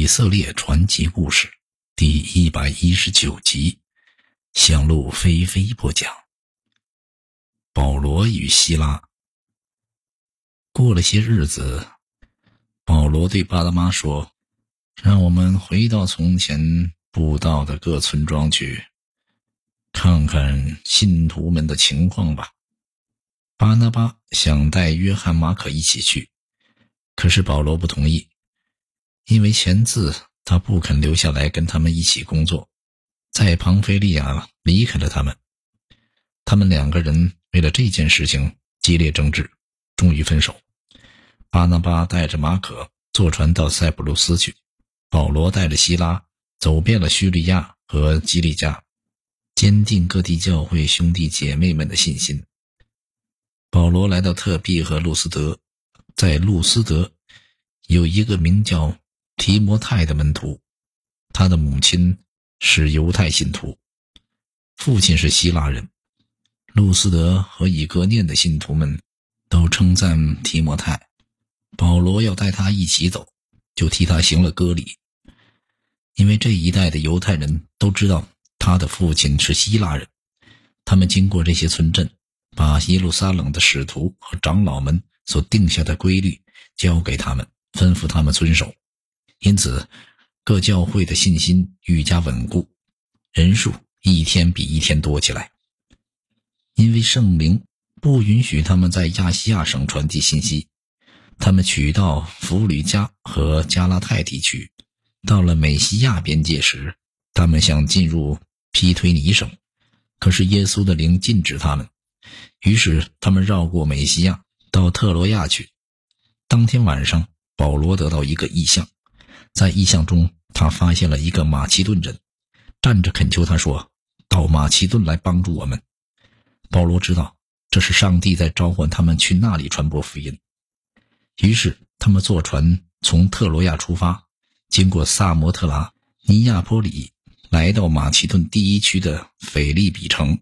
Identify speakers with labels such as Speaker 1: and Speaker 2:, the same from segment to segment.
Speaker 1: 以色列传奇故事第一百一十九集，向路菲菲播讲。保罗与希拉。过了些日子，保罗对巴拿马说：“让我们回到从前布道的各村庄去，看看信徒们的情况吧。”巴拿巴想带约翰、马可一起去，可是保罗不同意。因为签字，他不肯留下来跟他们一起工作，在庞菲利亚离开了他们。他们两个人为了这件事情激烈争执，终于分手。巴拿巴带着马可坐船到塞浦路斯去，保罗带着希拉走遍了叙利亚和基利加，坚定各地教会兄弟姐妹们的信心。保罗来到特庇和路斯德，在路斯德有一个名叫。提摩太的门徒，他的母亲是犹太信徒，父亲是希腊人。路斯德和以格念的信徒们都称赞提摩太。保罗要带他一起走，就替他行了割礼，因为这一代的犹太人都知道他的父亲是希腊人。他们经过这些村镇，把耶路撒冷的使徒和长老们所定下的规律交给他们，吩咐他们遵守。因此，各教会的信心愈加稳固，人数一天比一天多起来。因为圣灵不允许他们在亚细亚省传递信息，他们取到弗吕加和加拉泰地区。到了美西亚边界时，他们想进入皮推尼省，可是耶稣的灵禁止他们。于是他们绕过美西亚，到特罗亚去。当天晚上，保罗得到一个异象。在异象中，他发现了一个马其顿人，站着恳求他说：“到马其顿来帮助我们。”保罗知道这是上帝在召唤他们去那里传播福音，于是他们坐船从特罗亚出发，经过萨摩特拉、尼亚波里，来到马其顿第一区的腓利比城。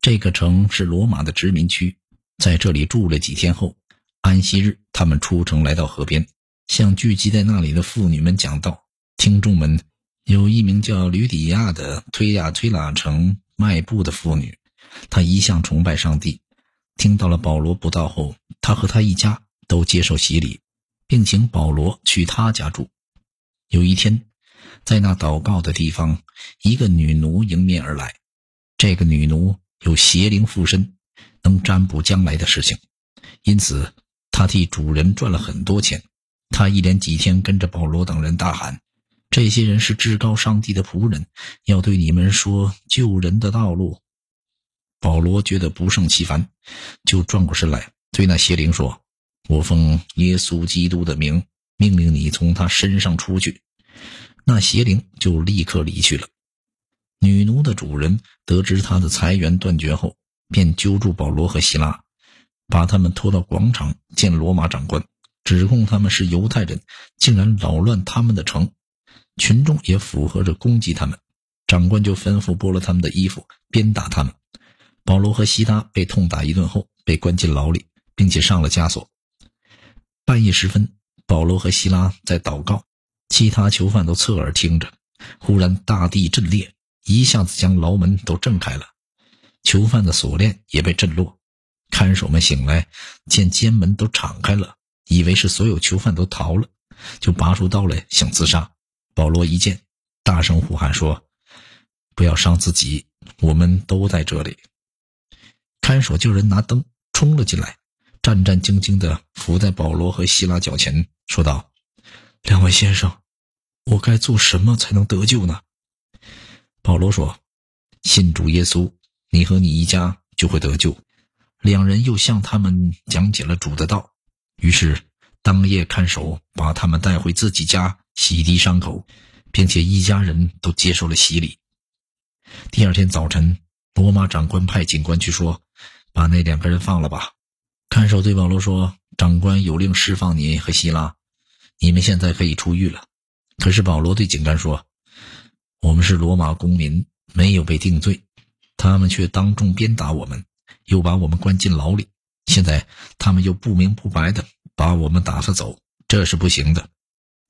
Speaker 1: 这个城是罗马的殖民区，在这里住了几天后，安息日他们出城来到河边。向聚集在那里的妇女们讲道。听众们，有一名叫吕底亚的推亚推拉城迈步的妇女，她一向崇拜上帝。听到了保罗不到后，她和他一家都接受洗礼，并请保罗去他家住。有一天，在那祷告的地方，一个女奴迎面而来。这个女奴有邪灵附身，能占卜将来的事情，因此她替主人赚了很多钱。他一连几天跟着保罗等人大喊：“这些人是至高上帝的仆人，要对你们说救人的道路。”保罗觉得不胜其烦，就转过身来对那邪灵说：“我奉耶稣基督的名，命令你从他身上出去。”那邪灵就立刻离去了。女奴的主人得知他的财源断绝后，便揪住保罗和希拉，把他们拖到广场见罗马长官。指控他们是犹太人，竟然扰乱他们的城，群众也附和着攻击他们。长官就吩咐剥了他们的衣服，鞭打他们。保罗和希拉被痛打一顿后，被关进牢里，并且上了枷锁。半夜时分，保罗和希拉在祷告，其他囚犯都侧耳听着。忽然大地震裂，一下子将牢门都震开了，囚犯的锁链也被震落。看守们醒来，见监门都敞开了。以为是所有囚犯都逃了，就拔出刀来想自杀。保罗一见，大声呼喊说：“不要伤自己，我们都在这里。”看守叫人拿灯冲了进来，战战兢兢地伏在保罗和希拉脚前，说道：“两位先生，我该做什么才能得救呢？”保罗说：“信主耶稣，你和你一家就会得救。”两人又向他们讲解了主的道。于是，当夜看守把他们带回自己家洗涤伤口，并且一家人都接受了洗礼。第二天早晨，罗马长官派警官去说：“把那两个人放了吧。”看守对保罗说：“长官有令释放你和希拉，你们现在可以出狱了。”可是保罗对警官说：“我们是罗马公民，没有被定罪，他们却当众鞭打我们，又把我们关进牢里。”现在他们又不明不白的把我们打发走，这是不行的。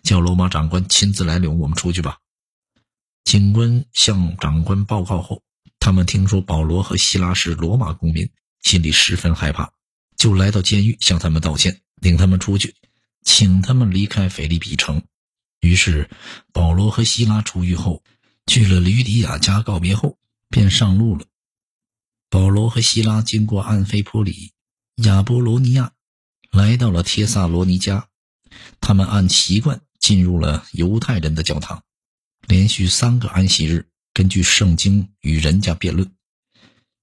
Speaker 1: 叫罗马长官亲自来领我们出去吧。警官向长官报告后，他们听说保罗和希拉是罗马公民，心里十分害怕，就来到监狱向他们道歉，领他们出去，请他们离开腓立比城。于是，保罗和希拉出狱后，去了吕底亚家告别后，便上路了。保罗和希拉经过安菲波里、亚波罗尼亚，来到了帖萨罗尼迦。他们按习惯进入了犹太人的教堂，连续三个安息日，根据圣经与人家辩论、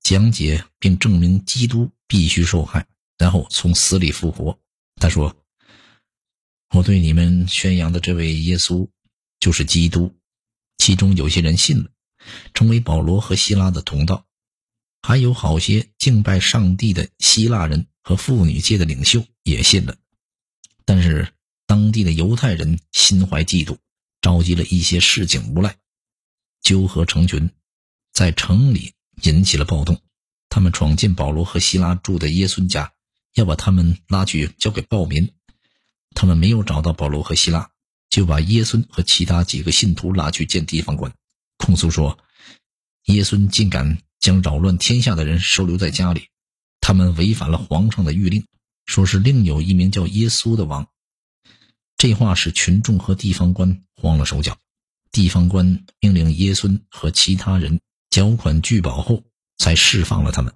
Speaker 1: 讲解并证明基督必须受害，然后从死里复活。他说：“我对你们宣扬的这位耶稣，就是基督。”其中有些人信了，成为保罗和希拉的同道。还有好些敬拜上帝的希腊人和妇女界的领袖也信了，但是当地的犹太人心怀嫉妒，召集了一些市井无赖，纠合成群，在城里引起了暴动。他们闯进保罗和希拉住的耶孙家，要把他们拉去交给暴民。他们没有找到保罗和希拉，就把耶孙和其他几个信徒拉去见地方官，控诉说耶孙竟敢。将扰乱天下的人收留在家里，他们违反了皇上的谕令，说是另有一名叫耶稣的王。这话使群众和地方官慌了手脚。地方官命令耶稣和其他人缴款拒保后，才释放了他们。